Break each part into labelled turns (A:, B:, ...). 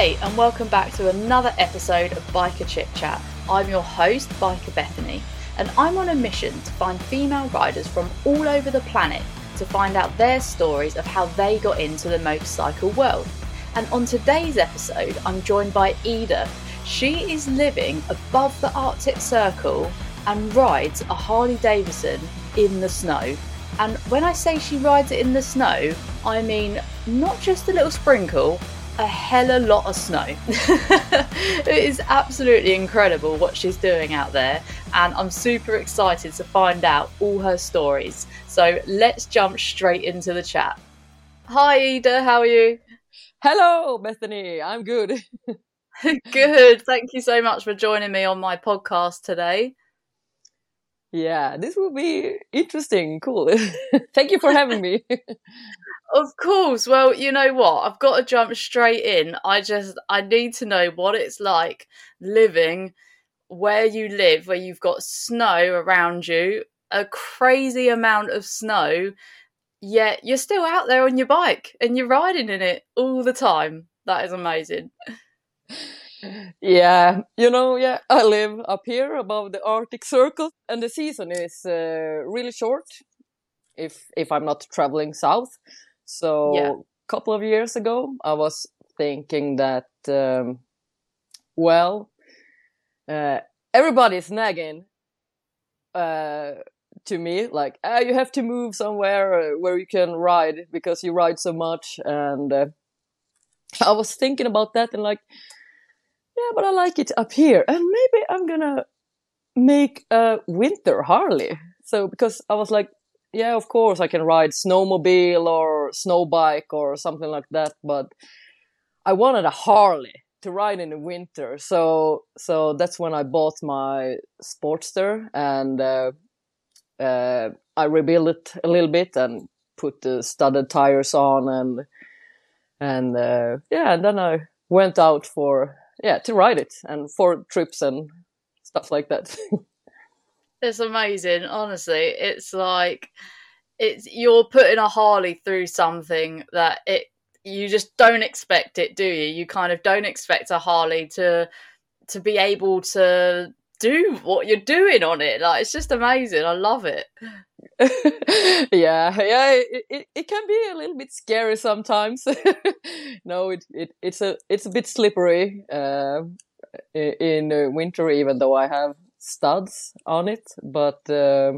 A: Hey, and welcome back to another episode of Biker Chick Chat. I'm your host, Biker Bethany, and I'm on a mission to find female riders from all over the planet to find out their stories of how they got into the motorcycle world. And on today's episode, I'm joined by Ida. She is living above the Arctic Circle and rides a Harley Davidson in the snow. And when I say she rides it in the snow, I mean not just a little sprinkle, a hella lot of snow. it is absolutely incredible what she's doing out there, and I'm super excited to find out all her stories. So let's jump straight into the chat. Hi, Ida, how are you?
B: Hello, Bethany, I'm good.
A: good. Thank you so much for joining me on my podcast today.
B: Yeah, this will be interesting. Cool. Thank you for having me.
A: Of course. Well, you know what? I've got to jump straight in. I just I need to know what it's like living where you live, where you've got snow around you, a crazy amount of snow, yet you're still out there on your bike and you're riding in it all the time. That is amazing.
B: Yeah, you know, yeah, I live up here above the Arctic Circle, and the season is uh, really short if if I'm not traveling south. So yeah. a couple of years ago, I was thinking that, um, well, uh, everybody's nagging uh, to me like, ah, you have to move somewhere uh, where you can ride because you ride so much. And uh, I was thinking about that and like, yeah, but I like it up here, and maybe I'm gonna make a winter Harley. So because I was like, yeah, of course I can ride snowmobile or snow bike or something like that, but I wanted a Harley to ride in the winter. So so that's when I bought my Sportster and uh, uh, I rebuilt it a little bit and put the studded tires on and and uh, yeah, and then I went out for yeah to ride it and for trips and stuff like that.
A: It's amazing, honestly. It's like it's you're putting a Harley through something that it you just don't expect it, do you? You kind of don't expect a Harley to to be able to do what you're doing on it. Like it's just amazing. I love it.
B: yeah, yeah. It, it, it can be a little bit scary sometimes. no, it, it it's a it's a bit slippery uh, in winter, even though I have studs on it, but uh,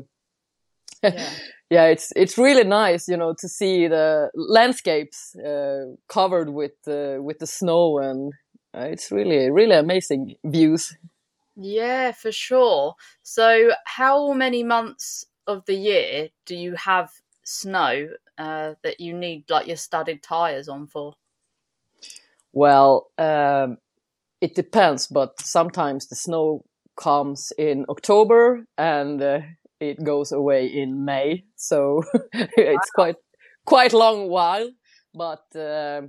B: yeah. yeah. it's it's really nice, you know, to see the landscapes uh, covered with uh, with the snow, and uh, it's really really amazing views.
A: Yeah, for sure. So, how many months of the year do you have snow uh, that you need like your studded tires on for?
B: Well, um, it depends, but sometimes the snow comes in October and uh, it goes away in May. So it's quite quite long while, but uh,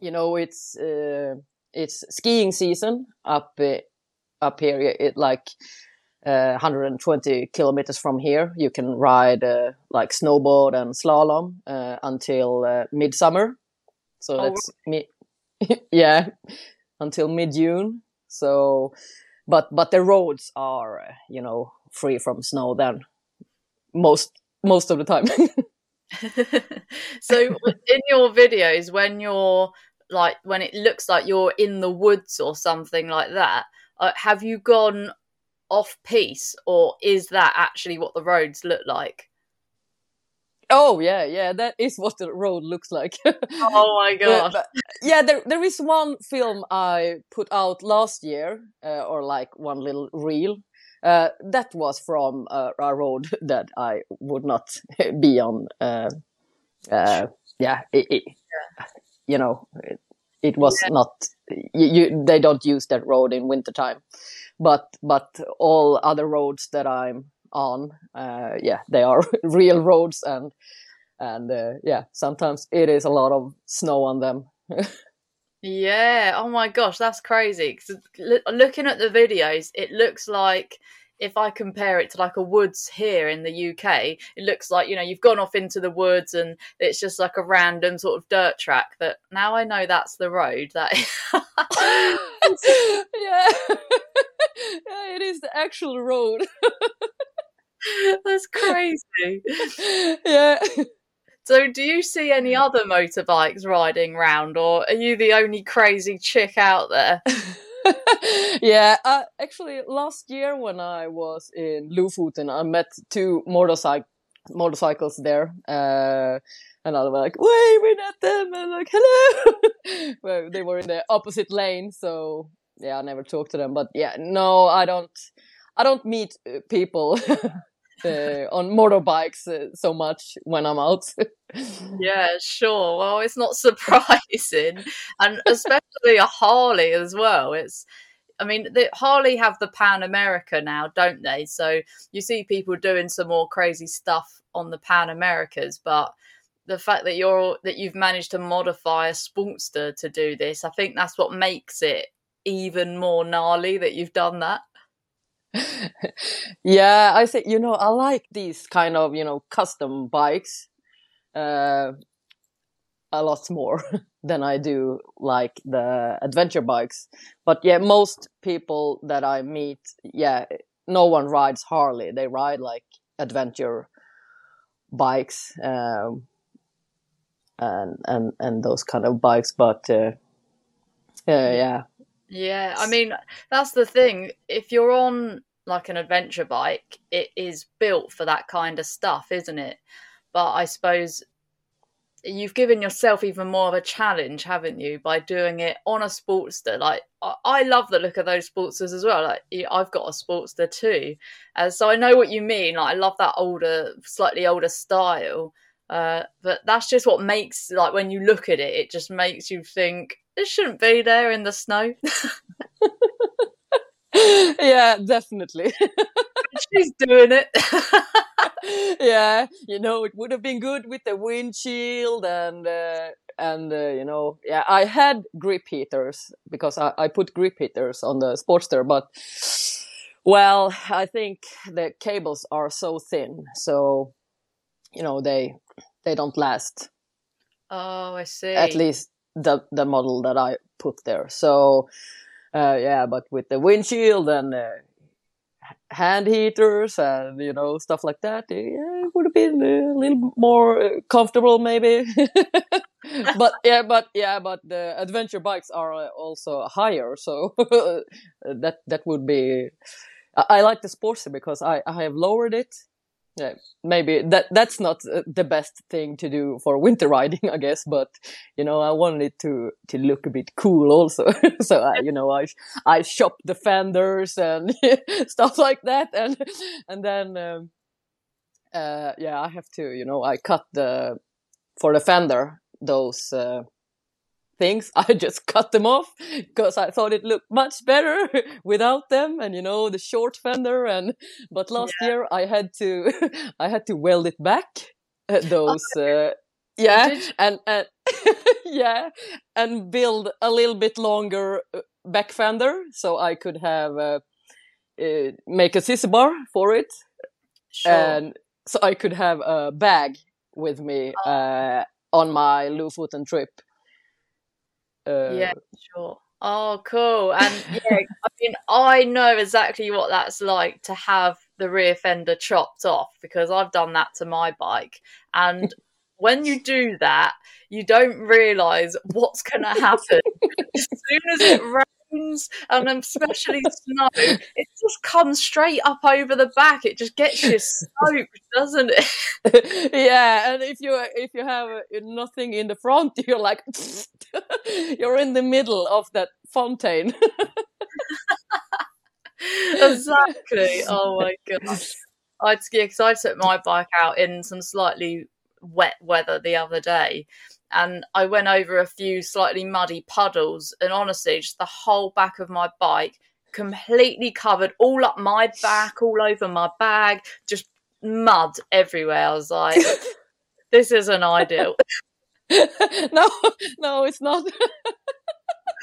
B: you know it's uh, it's skiing season up uh, up here. It like 120 uh, kilometers from here. You can ride uh, like snowboard and slalom until midsummer. So oh, that's me. yeah, until mid June. So but but the roads are uh, you know free from snow then most most of the time
A: so in your videos when you're like when it looks like you're in the woods or something like that uh, have you gone off piste or is that actually what the roads look like
B: Oh yeah, yeah, that is what the road looks like.
A: oh my god!
B: yeah, there there is one film I put out last year, uh, or like one little reel. Uh, that was from uh, a road that I would not be on. Uh, uh, yeah, it, it, yeah, you know, it, it was yeah. not. You, you, they don't use that road in wintertime, but but all other roads that I'm on. Uh, yeah, they are real roads, and and uh, yeah, sometimes it is a lot of snow on them.
A: yeah. Oh my gosh, that's crazy. Cause looking at the videos, it looks like if I compare it to like a woods here in the UK, it looks like you know you've gone off into the woods and it's just like a random sort of dirt track. That now I know that's the road. That
B: yeah, yeah, it is the actual road.
A: that's crazy.
B: Yeah.
A: So, do you see any other motorbikes riding round, or are you the only crazy chick out there?
B: yeah, uh, actually, last year when I was in Lofoten, I met two motorcycle motorcycles there, uh, and I was like, waving at them and like, hello. well, they were in the opposite lane, so yeah, I never talked to them. But yeah, no, I don't. I don't meet uh, people uh, on motorbikes uh, so much when I'm out.
A: yeah, sure. Well, it's not surprising, and especially a Harley as well. It's, I mean, the, Harley have the Pan America now, don't they? So you see people doing some more crazy stuff on the Pan Americas, but the fact that you're that you've managed to modify a Sportster to do this, I think that's what makes it even more gnarly that you've done that.
B: yeah, I say, you know, I like these kind of, you know, custom bikes uh, a lot more than I do like the adventure bikes. But yeah, most people that I meet, yeah, no one rides Harley. They ride like adventure bikes um, and and and those kind of bikes. But uh, uh, yeah,
A: yeah, I mean, that's the thing. If you're on like an adventure bike, it is built for that kind of stuff, isn't it? But I suppose you've given yourself even more of a challenge, haven't you, by doing it on a Sportster? Like, I love the look of those Sportsters as well. Like, I've got a Sportster too, uh, so I know what you mean. Like, I love that older, slightly older style. Uh, but that's just what makes like when you look at it, it just makes you think it shouldn't be there in the snow.
B: yeah, definitely.
A: She's doing it.
B: yeah, you know, it would have been good with the windshield and uh, and uh, you know, yeah, I had grip heaters because I, I put grip heaters on the Sportster, but well, I think the cables are so thin, so you know they they don't last.
A: Oh, I see.
B: At least the the model that I put there. So uh, yeah, but with the windshield and uh, hand heaters and you know stuff like that, yeah, it would have been a little more uh, comfortable maybe. but yeah, but yeah, but the adventure bikes are uh, also higher, so that that would be. I, I like the Sportster because I I have lowered it yeah, maybe that that's not uh, the best thing to do for winter riding, I guess. But you know, I wanted it to to look a bit cool also. so I, you know, I I shop the fenders and stuff like that, and and then um, uh, yeah, I have to, you know, I cut the for the fender those. Uh, things. I just cut them off because I thought it looked much better without them and you know the short fender and but last yeah. year I had to I had to weld it back uh, those uh, yeah and and yeah and build a little bit longer uh, back fender so I could have uh, uh, make a sissy bar for it sure. and so I could have a bag with me oh. uh, on my Lofoten trip
A: uh, yeah, sure. Oh, cool. And yeah, I mean, I know exactly what that's like to have the rear fender chopped off because I've done that to my bike. And when you do that, you don't realize what's going to happen. as soon as it rains and especially snow, it just comes straight up over the back. It just gets you soaked, doesn't
B: it? yeah, and if you if you have nothing in the front, you're like you're in the middle of that fountain.
A: exactly. Oh my gosh. I'd yeah, because I took my bike out in some slightly wet weather the other day and I went over a few slightly muddy puddles, and honestly, just the whole back of my bike completely covered, all up my back, all over my bag, just mud everywhere. I was like, this isn't ideal.
B: no, no, it's not.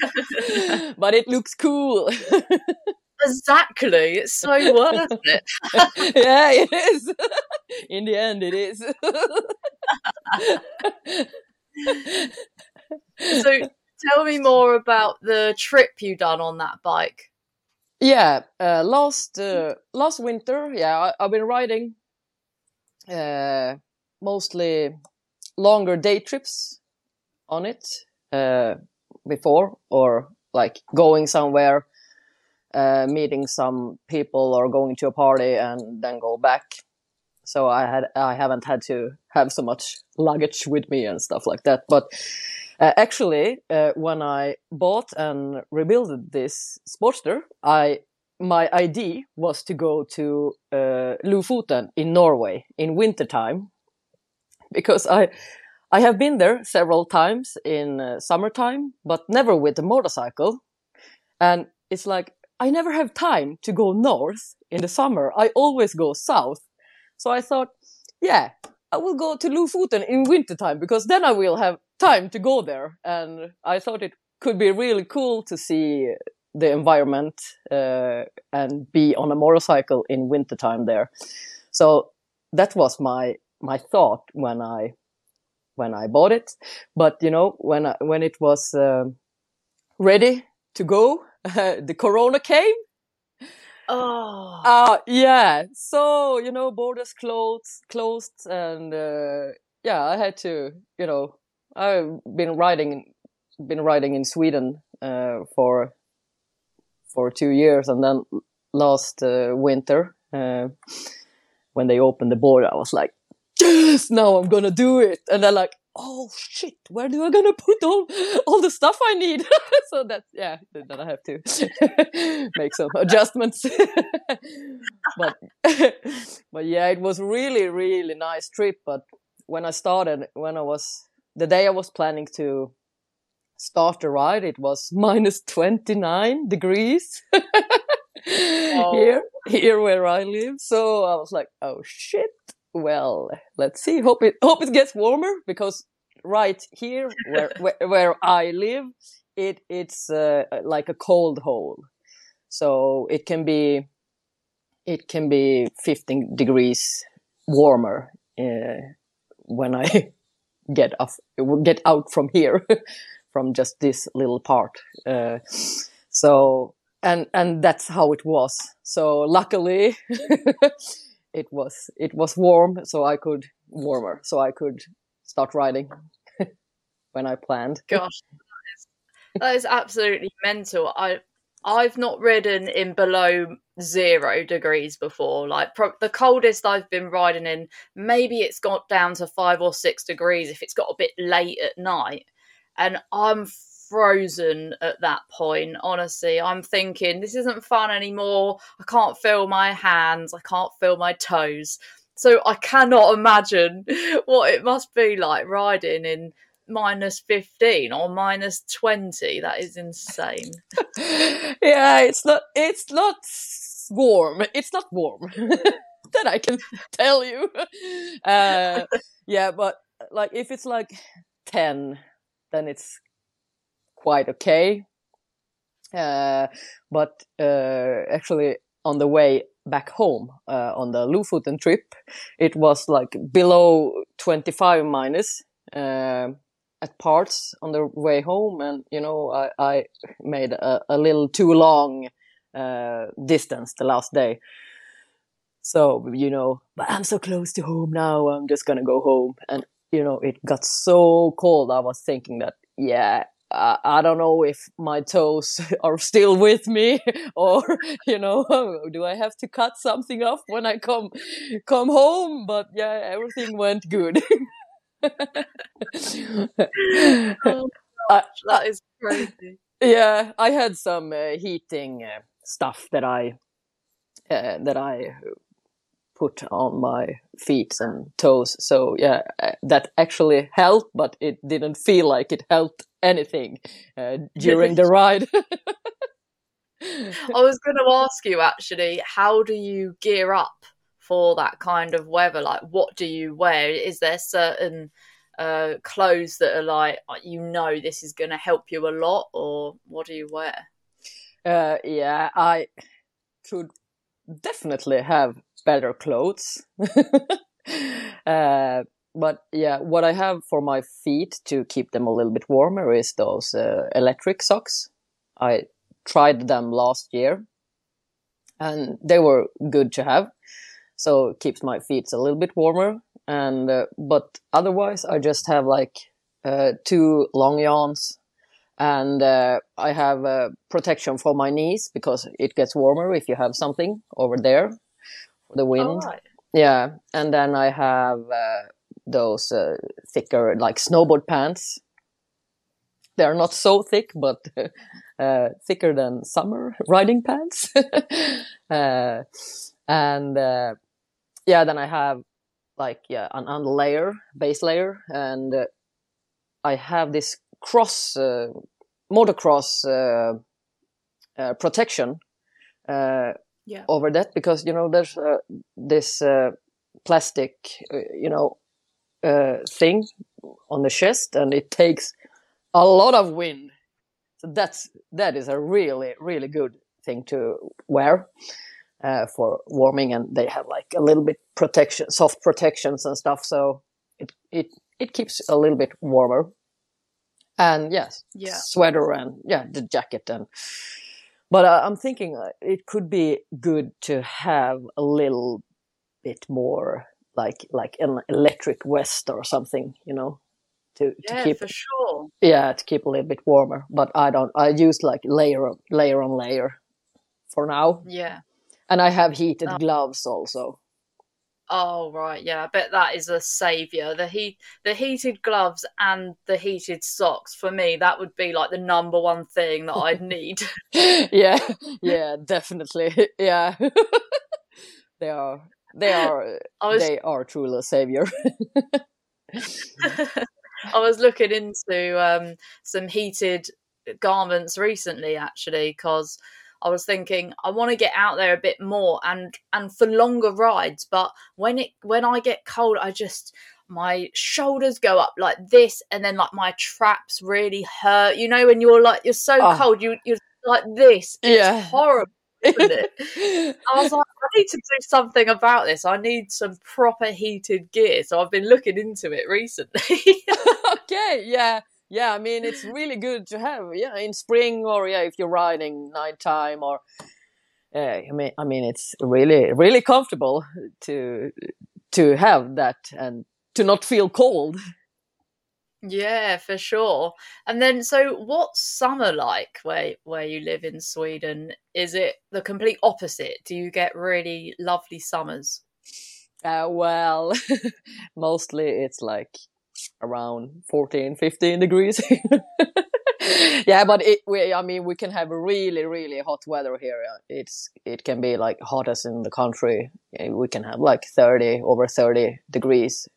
B: but it looks cool.
A: Exactly. It's so worth it.
B: yeah, it is. In the end, it is.
A: So tell me more about the trip you done on that bike.
B: Yeah, uh, last uh, last winter, yeah, I, have been riding uh, mostly longer day trips on it uh, before, or like going somewhere, uh, meeting some people, or going to a party and then go back. So I had I haven't had to have so much luggage with me and stuff like that, but uh, actually, uh, when I bought and rebuilt this Sportster, I my idea was to go to uh, Lofoten in Norway in wintertime because I I have been there several times in uh, summertime, but never with a motorcycle. And it's like I never have time to go north in the summer. I always go south. So I thought, yeah, I will go to Lofoten in wintertime because then I will have time to go there. And I thought it could be really cool to see the environment uh, and be on a motorcycle in wintertime there. So that was my my thought when I when I bought it. But you know when I, when it was uh, ready to go, the Corona came.
A: Oh.
B: Uh, yeah. So, you know, borders closed, closed and, uh, yeah, I had to, you know, I've been riding, been riding in Sweden, uh, for, for two years. And then last, uh, winter, uh, when they opened the border, I was like, yes, now I'm gonna do it. And then like, oh shit, where do I gonna put all all the stuff I need? so that yeah, then I have to make some adjustments. but but yeah, it was really really nice trip. But when I started, when I was the day I was planning to start the ride, it was minus twenty nine degrees. oh. Here, here where I live. So I was like, oh shit well, let's see. Hope it hope it gets warmer because right here where where, where I live, it it's uh, like a cold hole, so it can be it can be 15 degrees warmer uh, when I get off get out from here from just this little part. Uh, so and and that's how it was. So luckily it was it was warm, so I could warmer, so I could start riding when I planned.
A: Gosh, that is, absolutely mental. I I've not ridden in below zero degrees before. Like pro- the coldest I've been riding in, maybe it's got down to five or six degrees if it's got a bit late at night. And I'm frozen at that point. Honestly, I'm thinking this isn't fun anymore. I can't feel my hands, I can't feel my toes. So I cannot imagine what it must be like riding in minus 15 or minus 20 that is insane
B: yeah it's not it's not warm it's not warm that i can tell you uh, yeah but like if it's like 10 then it's quite okay. Uh, but uh, actually, on the way back home uh, on the Lofoten trip, it was like below 25 minus uh, at parts on the way home, and you know I, I made a, a, little too long uh, distance the last day. So you know, but I'm so close to home now. I'm just gonna go home, and you know it got so cold. I was thinking that yeah, uh, I don't know if my toes are still with me or you know do I have to cut something off when I come come home? But yeah everything went good.
A: Oh, uh, that is crazy.
B: Yeah I had some uh, heating uh, stuff that I uh, that I put on my feet and toes. So yeah, uh, that actually helped, but it didn't feel like it helped anything uh, during the ride.
A: I was going to ask you actually, how do you gear up for that kind of weather? Like, what do you wear? Is there certain uh, clothes that are like, uh, you know, this is going to help you a lot, or what do you wear?
B: Uh, yeah, I could definitely have better clothes. uh, but yeah, what I have for my feet to keep them a little bit warmer is those uh, electric socks. I tried them last year and they were good to have. So it keeps my feet a little bit warmer. And, uh, but otherwise I just have like, uh, two long johns and uh, I have uh, protection for my knees because it gets warmer if you have something over there the wind.
A: Oh, right.
B: Yeah, and then I have uh, those uh, thicker like snowboard pants. They are not so thick, but uh, thicker than summer riding pants. Uh, and yeah, then I have like yeah an, an layer, base layer, and I have this cross uh, motocross uh, uh, protection
A: yeah.
B: over that because you know there's uh, this uh, plastic uh, you know thing on the chest and it takes a lot of wind so that's that is a really really good thing to wear uh, for warming and they have like a little bit protection soft protections and stuff so it it it keeps a little bit warmer and yes,
A: yeah,
B: sweater and yeah, the jacket and. But uh, I'm thinking uh, it could be good to have a little bit more like like an electric vest or something, you know, to,
A: yeah,
B: to keep
A: for sure.
B: Yeah, to keep a little bit warmer. But I don't. I use like layer layer on layer for now.
A: Yeah.
B: And I have heated oh. gloves also.
A: Oh right, yeah. I bet that is a savior. The heat, the heated gloves and the heated socks for me. That would be like the number one thing that I'd need.
B: yeah, yeah, definitely. Yeah, they are. They are. Was, they are truly a savior.
A: I was looking into um, some heated garments recently, actually, because I was thinking I want to get out there a bit more and and for longer rides. But when it when I get cold, I just my shoulders go up like this, and then like my traps really hurt. You know, when you're like you're so oh. cold, you you're like this. It's yeah. horrible. I was like, I need to do something about this. I need some proper heated gear. So I've been looking into it recently.
B: okay, yeah yeah, I mean it's really good to have. Yeah, in spring or yeah, if you're riding nighttime or. Uh, I mean, I mean, it's really, really comfortable to to have that and to not feel cold.
A: Yeah, for sure. And then, so what's summer like where where you live in Sweden? Is it the complete opposite? Do you get really lovely summers?
B: Uh, well, mostly it's like around 14, 15 degrees. yeah, but it, we, I mean, we can have really, really hot weather here. It's, it can be like hottest in the country. We can have like 30, over 30 degrees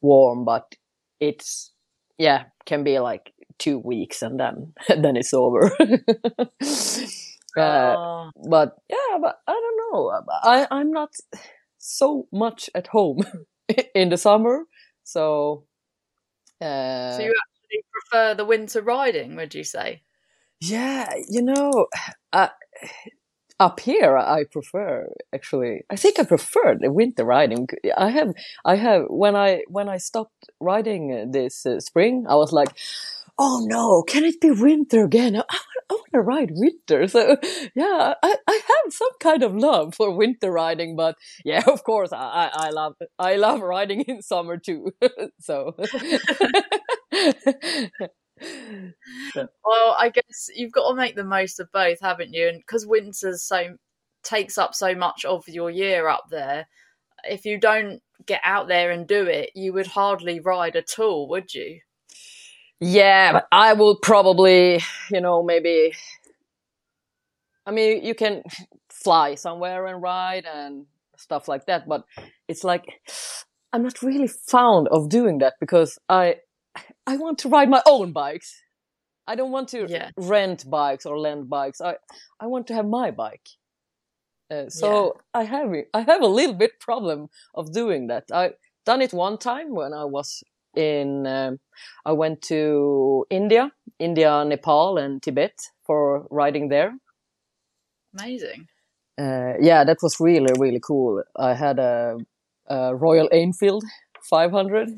B: warm, but it's, yeah, can be like two weeks and then, then it's over. uh, oh. But yeah, but I don't know. I, I'm not so much at home in the summer. So
A: uh, so you actually prefer the winter riding? Would you say?
B: Yeah, you know, uh, up here I prefer actually. I think I prefer the winter riding. I have, I have when I when I stopped riding this uh, spring, I was like, oh no, can it be winter again? I, I want to ride winter. So yeah, I, I have some kind of love for winter riding, but yeah, of course, I, I love, I love riding in summer too. so.
A: well, I guess you've got to make the most of both, haven't you? And because winter's so takes up so much of your year up there, if you don't get out there and do it, you would hardly ride at all, would you?
B: Yeah, I will probably, you know, maybe. I mean, you can fly somewhere and ride and stuff like that, but it's like I'm not really fond of doing that because I I want to ride my own bikes. I don't want to yeah. rent bikes or lend bikes. I I want to have my bike. Uh, so yeah. I have I have a little bit problem of doing that. I done it one time when I was in um, I went to India, India, Nepal, and Tibet for riding there.
A: Amazing.
B: uh, yeah, that was really really cool. I had a, a Royal Enfield 500.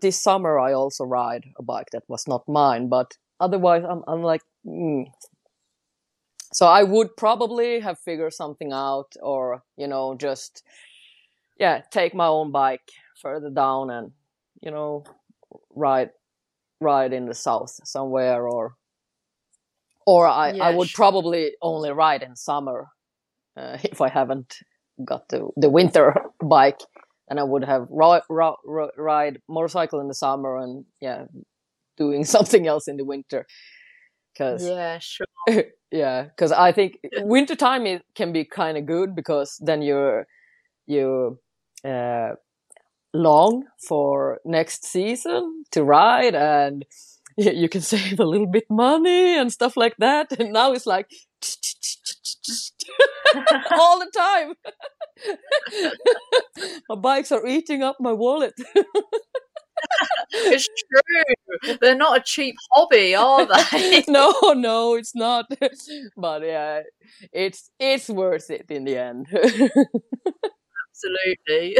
B: This summer, I also ride a bike that was not mine, but otherwise, I'm I'm like. Mm. So I would probably have figured something out, or you know, just yeah, take my own bike further down and you know ride ride in the south somewhere or or I, yeah, I would sure. probably only ride in summer uh, if I haven't got the, the winter bike. And I would have ri- ri- ride motorcycle in the summer and yeah doing something else in the winter.
A: Because yeah sure.
B: yeah because I think winter time it can be kind of good because then you're you uh, long for next season to ride and you can save a little bit money and stuff like that. And now it's like all the time. my bikes are eating up my wallet.
A: it's true. They're not a cheap hobby, are they?
B: no, no, it's not. But yeah, it's it's worth it in the end.
A: Absolutely.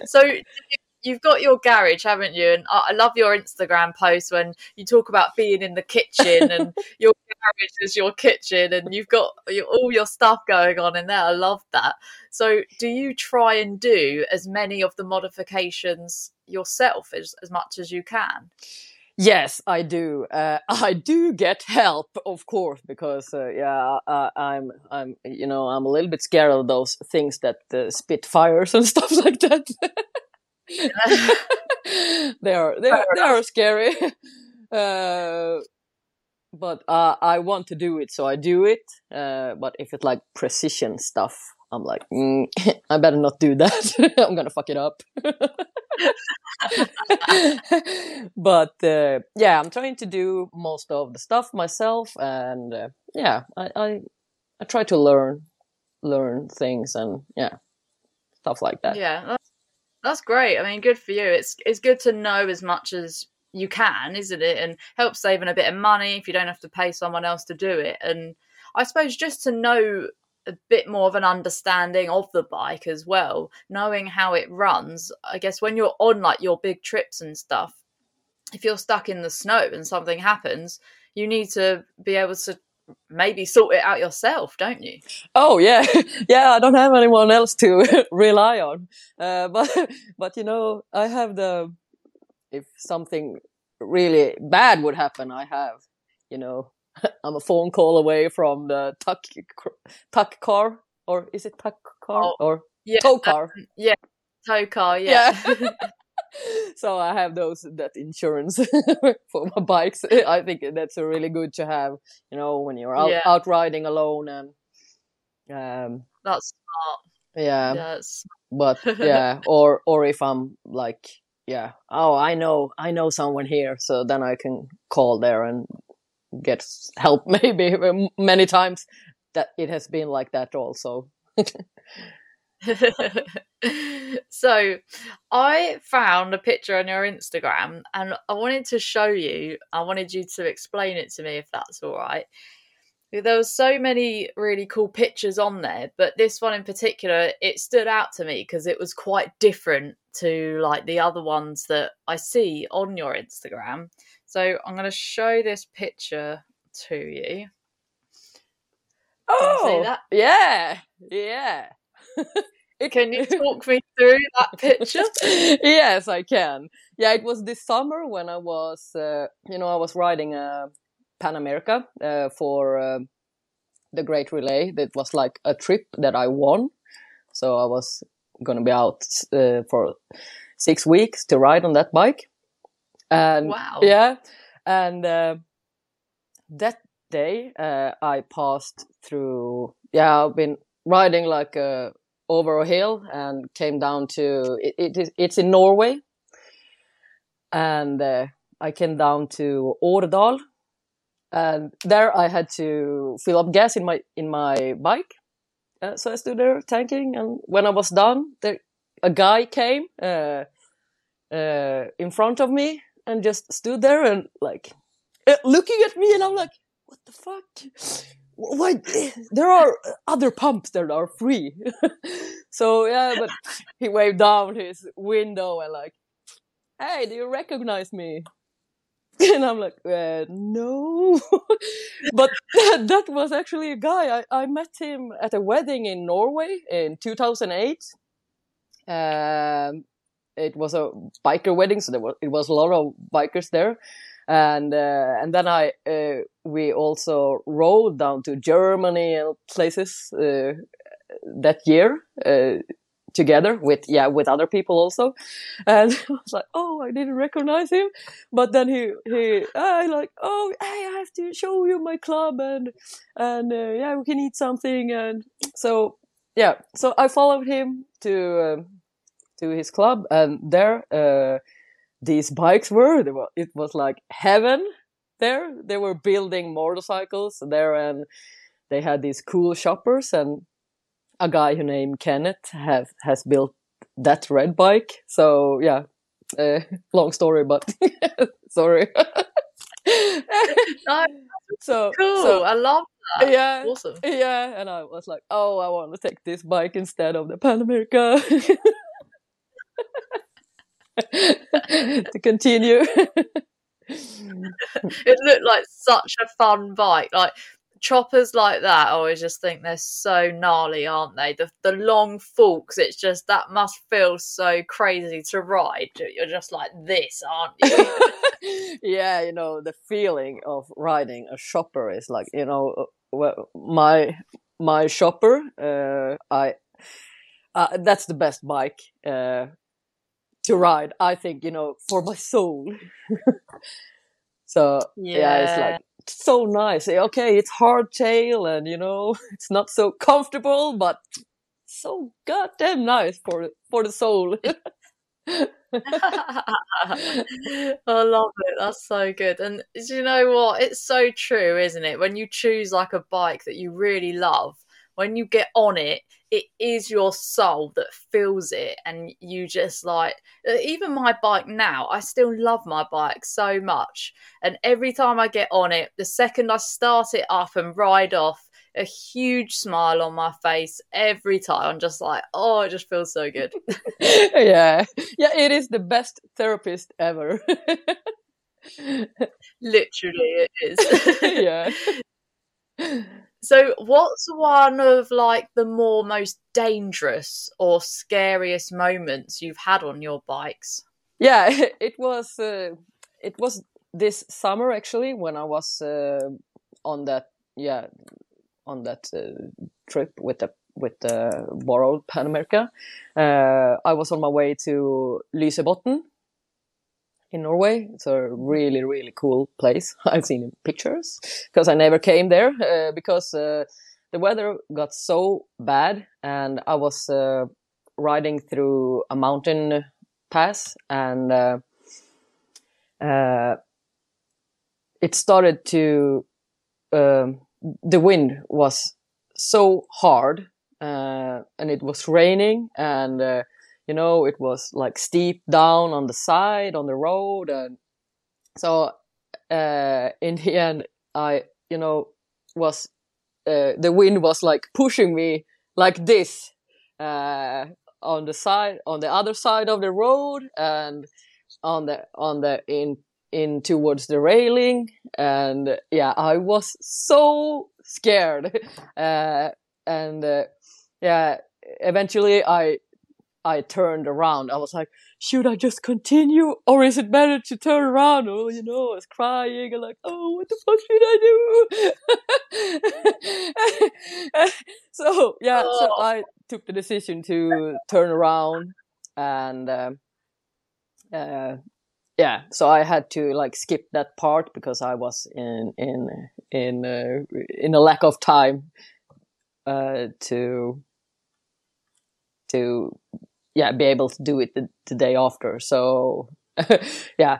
A: so you've got your garage, haven't you? And I love your Instagram post when you talk about being in the kitchen and your garage is your kitchen and you've got your, all your stuff going on in there. I love that. So, do you try and do as many of the modifications yourself as, as much as you can?
B: Yes, I do. Uh, I do get help, of course, because uh, yeah, uh, I'm, I'm, you know, I'm a little bit scared of those things that uh, spit fires and stuff like that. they are, they are, they are scary. Uh, but uh, I want to do it, so I do it. but if it's like precision stuff, I'm like, mm, I better not do that. I'm gonna fuck it up. but uh, yeah, I'm trying to do most of the stuff myself, and uh, yeah, I, I, I try to learn learn things and yeah, stuff like that.
A: Yeah, that's, that's great. I mean, good for you. It's it's good to know as much as you can, isn't it? And help saving a bit of money if you don't have to pay someone else to do it. And I suppose just to know a bit more of an understanding of the bike as well, knowing how it runs. I guess when you're on like your big trips and stuff, if you're stuck in the snow and something happens, you need to be able to maybe sort it out yourself, don't you?
B: Oh yeah, yeah. I don't have anyone else to rely on, uh, but but you know, I have the if something really bad would happen, I have you know I'm a phone call away from the tuck tuck car, or is it tuck car oh, or yeah, tow car?
A: Um, yeah, tow car. Yeah. yeah.
B: so I have those that insurance for my bikes. I think that's a really good to have. You know, when you're out, yeah. out riding alone and um,
A: that's smart.
B: Yeah. Yes. But yeah, or or if I'm like yeah, oh I know I know someone here, so then I can call there and get help maybe many times that it has been like that also.
A: So i found a picture on your instagram and i wanted to show you i wanted you to explain it to me if that's all right. There were so many really cool pictures on there but this one in particular it stood out to me because it was quite different to like the other ones that i see on your instagram so I'm going to show this picture to you.
B: Oh, yeah, yeah.
A: can you talk me through that picture?
B: yes, I can. Yeah, it was this summer when I was, uh, you know, I was riding uh, Pan America uh, for uh, the Great Relay. That was like a trip that I won. So I was going to be out uh, for six weeks to ride on that bike. And wow. yeah, and uh, that day uh, I passed through. Yeah, I've been riding like uh, over a hill and came down to it, it is it's in Norway, and uh, I came down to Årdal, and there I had to fill up gas in my in my bike. Uh, so I stood there tanking, and when I was done, there a guy came uh, uh, in front of me and just stood there and like uh, looking at me and I'm like, what the fuck? why there are other pumps that are free. so yeah, but he waved down his window and like, hey, do you recognize me? and I'm like, uh, no. but that, that, was actually a guy. I, I met him at a wedding in Norway in 2008. Um, it was a biker wedding, so there was it was a lot of bikers there, and uh, and then I uh, we also rode down to Germany and places uh, that year uh, together with yeah with other people also. And i was like oh i didn't recognize him. But then he he i like oh hey i have to show you my club and and uh, yeah we can eat something. And so yeah so i followed him to um, to his club and there uh, these bikes were, were it was like heaven there they were building motorcycles there and they had these cool shoppers and a guy who named Kenneth have has built that red bike. So yeah, uh, long story, but sorry.
A: no, so cool. So, I love that.
B: Yeah,
A: awesome.
B: Yeah, and I was like, oh, I want to take this bike instead of the Pan America. to continue.
A: it looked like such a fun bike. Like choppers like that, I always just think they're so gnarly, aren't they? The the long forks, it's just that must feel so crazy to ride. You're just like this, aren't
B: you? yeah, you know the feeling of riding a chopper is like you know uh, well, my my chopper. Uh, I uh, that's the best bike uh, to ride. I think you know for my soul. so yeah. yeah, it's like so nice. Eh, okay, it's hardtail and you know it's not so comfortable, but so goddamn nice for for the soul.
A: I love it. That's so good. And you know what? It's so true, isn't it? When you choose like a bike that you really love, when you get on it, it is your soul that feels it and you just like uh, even my bike now i still love my bike so much. And every time i get on it the second i start it up and ride off a huge smile on my face every time. I'm just like oh it just feels so good.
B: Yeah. Yeah it is the best therapist ever.
A: Literally it is. Yeah so, what's one of like the more most dangerous or scariest moments you've had on your bikes?
B: Yeah, it was uh, it was this summer actually when I was uh, on that yeah on that uh, trip with the with the borrowed Pan America. Uh, I was on my way to Lysebotn in Norway. It's a really, really cool place. I've seen pictures because I never came there uh, because uh, the weather got so bad and I was uh, riding through a mountain pass and uh, uh, it started to, um, the wind was so hard uh, and it was raining and you know, it was like steep down on the side on the road. And so, uh, in the end, I, you know, was, uh, the wind was like pushing me like this, uh, on the side, on the other side of the road and on the, on the, in, in towards the railing. And yeah, I was so scared. Uh, and, uh, yeah, eventually I I turned around. I was like, should I just continue or is it better to turn around? Oh, you know, I was crying and like, oh, what the fuck should I do? so, yeah, oh. so I took the decision to turn around and, um, uh, yeah, so I had to like skip that part because I was in, in, in, uh, in a lack of time, uh, to, to yeah be able to do it the, the day after. So yeah.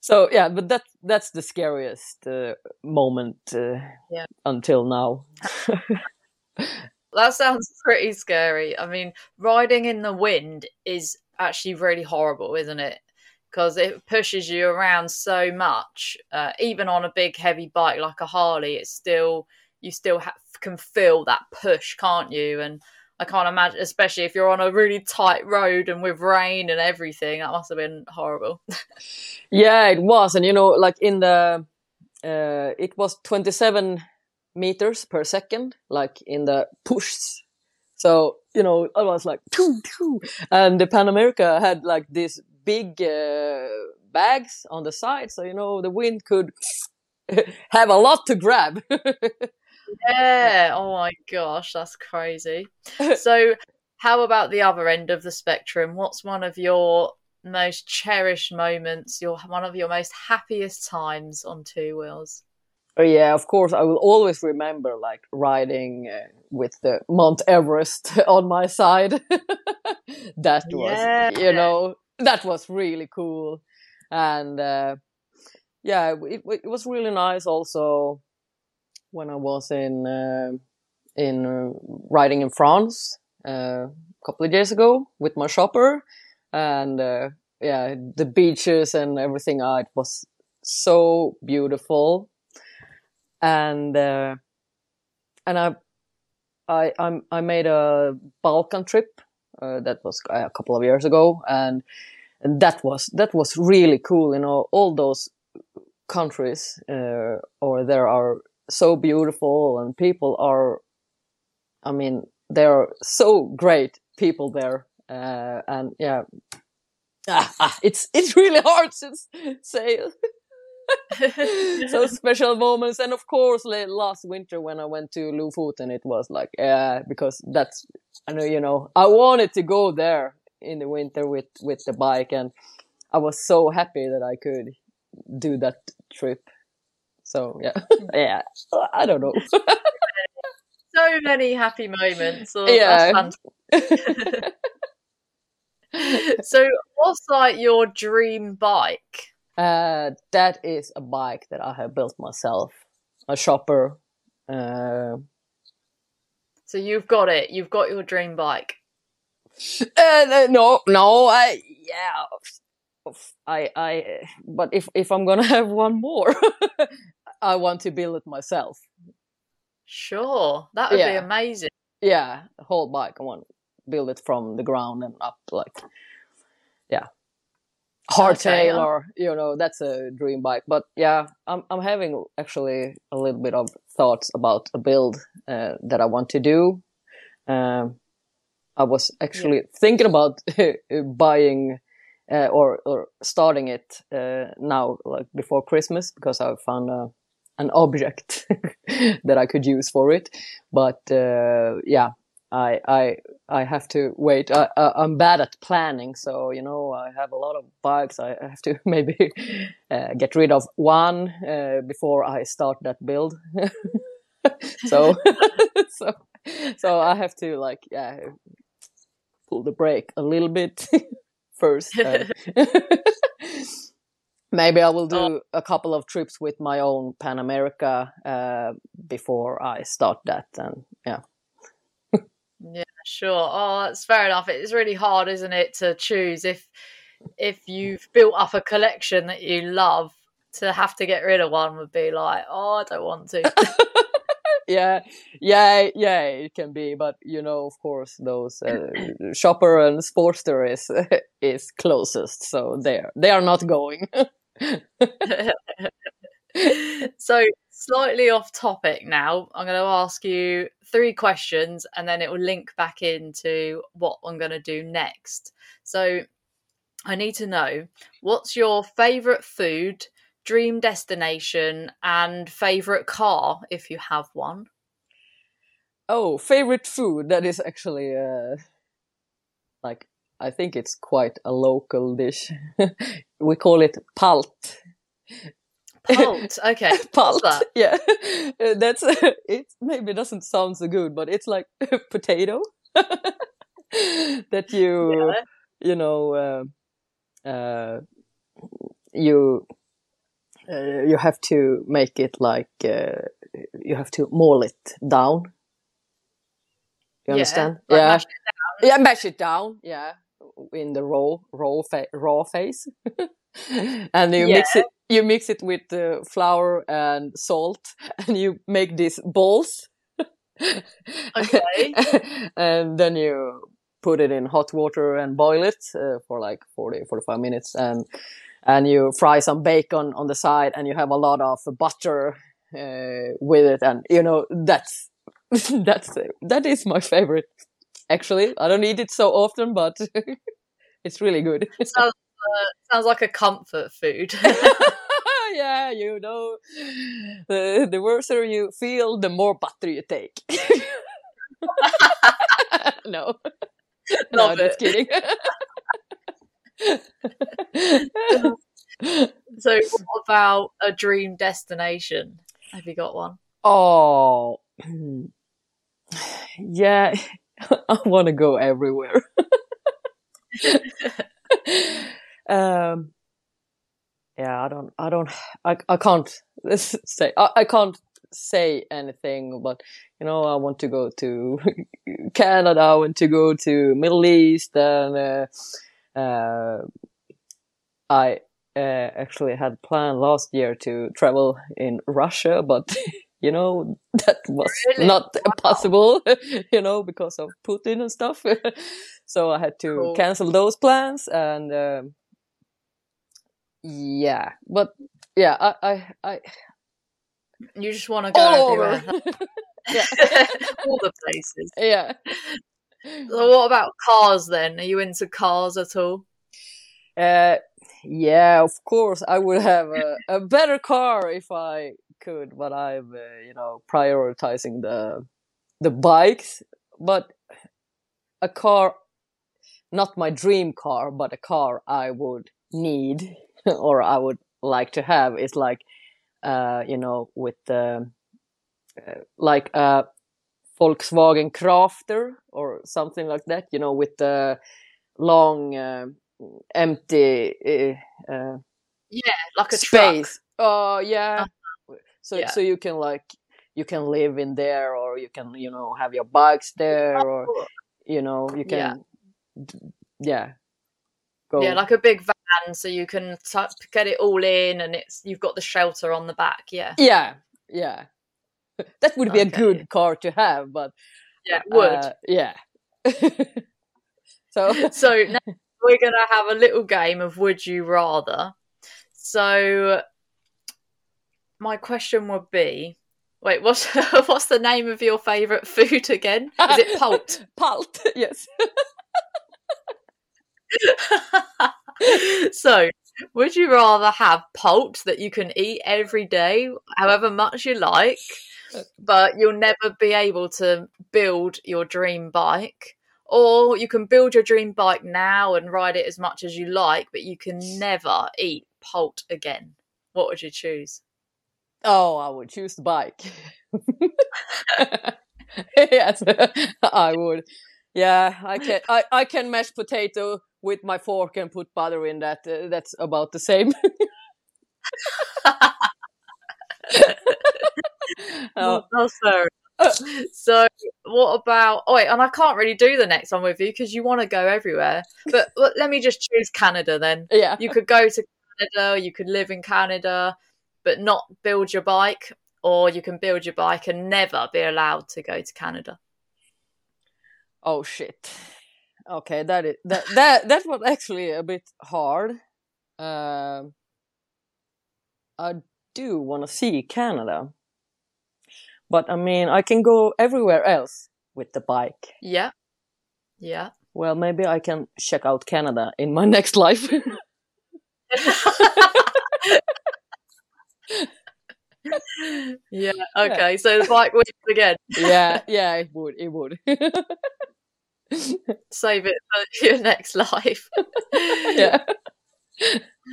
B: So yeah but that that's the scariest uh, moment uh, yeah. until now.
A: That sounds pretty scary. I mean riding in the wind is actually really horrible isn't it? Because it pushes you around so much uh, even on a big heavy bike like a harley it's still you still ha- can feel that push, can't you? And I can't imagine, especially if you're on a really tight road and with rain and everything, that must have been horrible.
B: yeah, it was, and you know, like in the, uh, it was 27 meters per second, like in the pushs. So you know, I was like, doo, doo. and the Pan America had like these big uh, bags on the side, so you know the wind could have a lot to grab.
A: yeah. Oh my gosh, that's crazy. so, how about the other end of the spectrum? What's one of your most cherished moments? Your one of your most happiest times on two wheels?
B: Oh yeah, of course. I will always remember like riding uh, with the Mount Everest on my side. that was, yeah. you know, that was really cool, and uh, yeah, it, it was really nice. Also, when I was in uh, in uh, riding in France uh, a couple of years ago with my shopper, and uh, yeah, the beaches and everything. Uh, it was so beautiful, and and I I I'm, I made a Balkan trip uh, that was a couple of years ago, and and that was that was really cool. You know, all those countries uh, or there are so beautiful and people are i mean there are so great people there uh, and yeah. Ah, ah, it's it's really hard to say so special moments and of course last winter when i went to lofoten it was like yeah because that's i know you know i wanted to go there in the winter with with the bike and i was so happy that i could do that trip so yeah, yeah, I don't know.
A: so many happy moments.
B: Oh, yeah.
A: so, what's like your dream bike?
B: Uh, that is a bike that I have built myself. A shopper. Uh,
A: so you've got it. You've got your dream bike.
B: Uh, no, no. I yeah. I I. But if if I'm gonna have one more, I want to build it myself.
A: Sure, that would yeah. be amazing.
B: Yeah, the whole bike. I want to build it from the ground and up, like yeah, hardtail okay, or you know that's a dream bike. But yeah, I'm I'm having actually a little bit of thoughts about a build uh, that I want to do. Um, I was actually yeah. thinking about buying uh, or or starting it uh, now, like before Christmas, because I found a an object that I could use for it. But uh, yeah, I I I have to wait. I, am bad at planning, so you know I have a lot of bikes. I have to maybe uh, get rid of one uh, before I start that build. so so so I have to like yeah pull the brake a little bit first. Uh, maybe I will do oh. a couple of trips with my own Pan America uh, before I start that. And yeah.
A: yeah, sure. Oh, that's fair enough. It's really hard, isn't it, to choose if if you've built up a collection that you love to have to get rid of one would be like, oh, I don't want to.
B: yeah, yeah, yeah, it can be, but you know, of course, those uh, shopper and Sportster is is closest, so they are they are not going.
A: so, slightly off topic now, I'm going to ask you three questions and then it will link back into what I'm going to do next. So, I need to know what's your favorite food, dream destination, and favorite car if you have one?
B: Oh, favorite food. That is actually uh, like I think it's quite a local dish. we call it palt.
A: Palt, okay.
B: palt, that? yeah. Uh, that's it. Maybe doesn't sound so good, but it's like potato that you, yeah. you know, uh, uh, you uh, you have to make it like uh, you have to maul it down. You understand?
A: Yeah,
B: yeah.
A: Mash
B: yeah, mash it down. Yeah, in the raw raw fa- raw phase. and you yeah. mix it you mix it with uh, flour and salt and you make these balls
A: okay
B: and then you put it in hot water and boil it uh, for like 40 45 minutes and and you fry some bacon on the side and you have a lot of butter uh, with it and you know that's that's that is my favorite actually. I don't eat it so often but it's really good.
A: Sounds, uh, sounds like a comfort food.
B: Yeah you know. The the worse you feel the more butter you take. No. No just kidding.
A: So what about a dream destination? Have you got one?
B: Oh, yeah. I want to go everywhere. um, yeah, I don't, I don't, I, I can't say, I, I can't say anything, but you know, I want to go to Canada, I want to go to Middle East, and uh, uh, I uh, actually had planned last year to travel in Russia, but you know that was really? not wow. possible, you know, because of Putin and stuff. so I had to cool. cancel those plans, and um, yeah, but yeah, I, I, I
A: you just want to go all everywhere. all the places.
B: Yeah.
A: So what about cars then? Are you into cars at all?
B: Uh, yeah, of course, I would have a, a better car if I could, but I'm, uh, you know, prioritizing the the bikes. But a car, not my dream car, but a car I would need or I would like to have is like, uh, you know, with the uh, like a Volkswagen Crafter or something like that. You know, with the long uh, empty uh, uh,
A: yeah like a
B: space oh yeah uh, so yeah. so you can like you can live in there or you can you know have your bikes there or you know you can yeah, yeah.
A: Go. yeah like a big van so you can t- get it all in and it's you've got the shelter on the back yeah
B: yeah yeah that would be okay. a good car to have but
A: yeah would
B: uh, yeah
A: so so now we're going to have a little game of Would You Rather. So, my question would be wait, what's, what's the name of your favourite food again? Is it pult?
B: pult, yes.
A: so, would you rather have pult that you can eat every day, however much you like, but you'll never be able to build your dream bike? Or you can build your dream bike now and ride it as much as you like, but you can never eat pult again. What would you choose?
B: Oh, I would choose the bike. yes, I would. Yeah, I can. I, I can mash potato with my fork and put butter in that. Uh, that's about the same.
A: oh. That's fair so what about oh wait and i can't really do the next one with you because you want to go everywhere but let me just choose canada then
B: yeah
A: you could go to canada you could live in canada but not build your bike or you can build your bike and never be allowed to go to canada
B: oh shit okay that is that that that was actually a bit hard um i do want to see canada but I mean, I can go everywhere else with the bike.
A: Yeah. Yeah.
B: Well, maybe I can check out Canada in my next life.
A: yeah. Okay. So the bike wins again.
B: yeah. Yeah. It would. It would.
A: Save it for your next life.
B: yeah.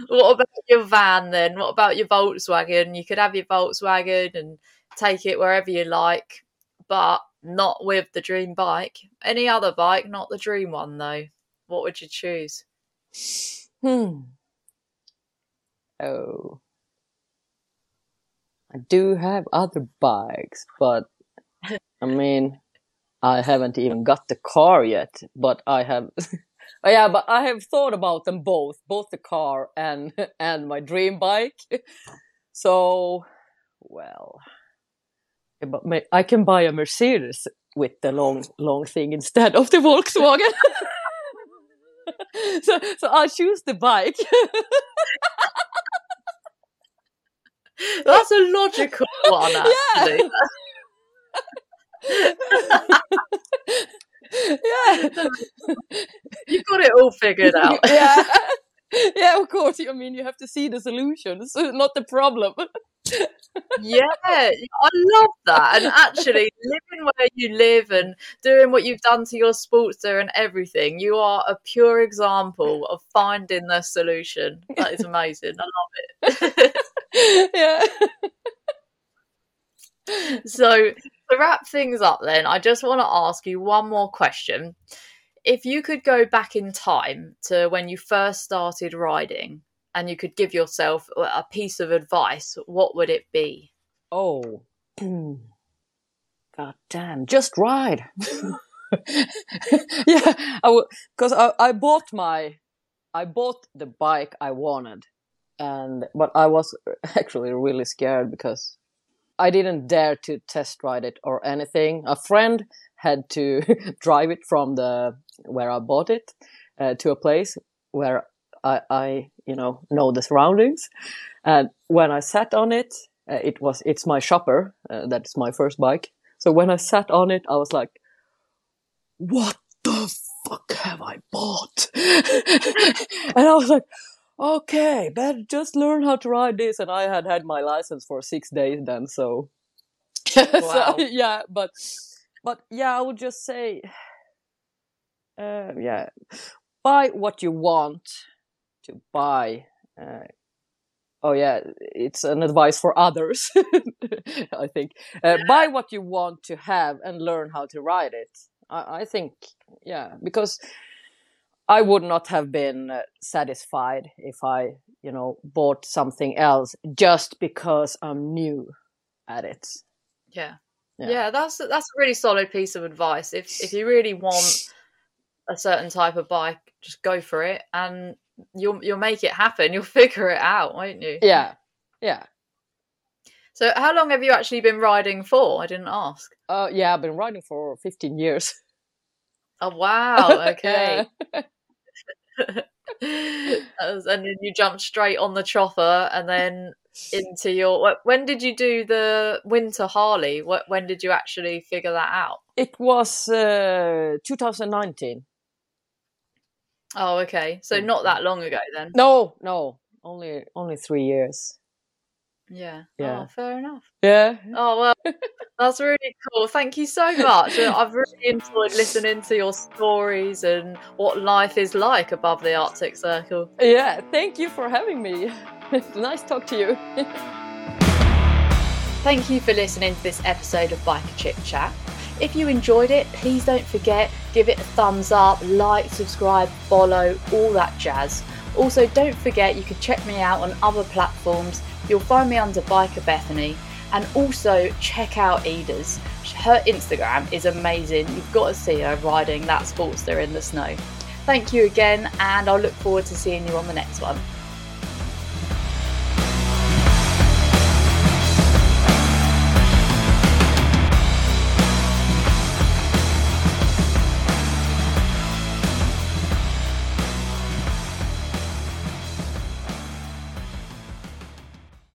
A: What about your van then? What about your Volkswagen? You could have your Volkswagen and take it wherever you like, but not with the dream bike. Any other bike, not the dream one though. What would you choose?
B: Hmm. Oh. I do have other bikes, but I mean, I haven't even got the car yet, but I have Oh, yeah, but I have thought about them both, both the car and and my dream bike. So, well, but I can buy a Mercedes with the long long thing instead of the Volkswagen. so so I'll choose the bike.
A: That's a logical one, actually.
B: Yeah. yeah.
A: You've got it all figured out.
B: yeah. Yeah, of course. I mean, you have to see the solution, solutions, not the problem
A: yeah, I love that. And actually, living where you live and doing what you've done to your Sportster and everything, you are a pure example of finding the solution. That is amazing. I love
B: it. yeah.
A: so, to wrap things up, then, I just want to ask you one more question. If you could go back in time to when you first started riding, and you could give yourself a piece of advice, what would it be?
B: Oh, god damn! Just ride. yeah, because I, I, I bought my, I bought the bike I wanted, and but I was actually really scared because I didn't dare to test ride it or anything. A friend had to drive it from the where I bought it uh, to a place where I, I you know know the surroundings. And when I sat on it, uh, it was it's my shopper. Uh, that's my first bike. So when I sat on it, I was like, "What the fuck have I bought?" and I was like, "Okay, better just learn how to ride this." And I had had my license for six days then, so, wow. so yeah. But but yeah, I would just say, uh, yeah, buy what you want to buy. Uh, oh yeah, it's an advice for others. I think uh, buy what you want to have and learn how to ride it. I, I think yeah, because I would not have been satisfied if I you know bought something else just because I'm new at it.
A: Yeah. Yeah. yeah, that's that's a really solid piece of advice. If if you really want a certain type of bike, just go for it and you'll you'll make it happen. You'll figure it out, won't you?
B: Yeah, yeah.
A: So, how long have you actually been riding for? I didn't ask.
B: Uh, yeah, I've been riding for fifteen years.
A: Oh wow! Okay. and then you jumped straight on the chopper, and then into your. When did you do the winter Harley? When did you actually figure that out?
B: It was uh, 2019.
A: Oh, okay. So not that long ago then.
B: No, no, only only three years.
A: Yeah. Yeah. Oh, fair enough.
B: Yeah.
A: Oh well, that's really cool. Thank you so much. I've really enjoyed listening to your stories and what life is like above the Arctic Circle.
B: Yeah. Thank you for having me. It's nice talk to you.
A: Thank you for listening to this episode of Biker Chick Chat. If you enjoyed it, please don't forget, give it a thumbs up, like, subscribe, follow, all that jazz. Also, don't forget you can check me out on other platforms. You'll find me under Biker Bethany. And also check out Ida's. Her Instagram is amazing. You've got to see her riding that Sportster in the snow. Thank you again, and I'll look forward to seeing you on the next one.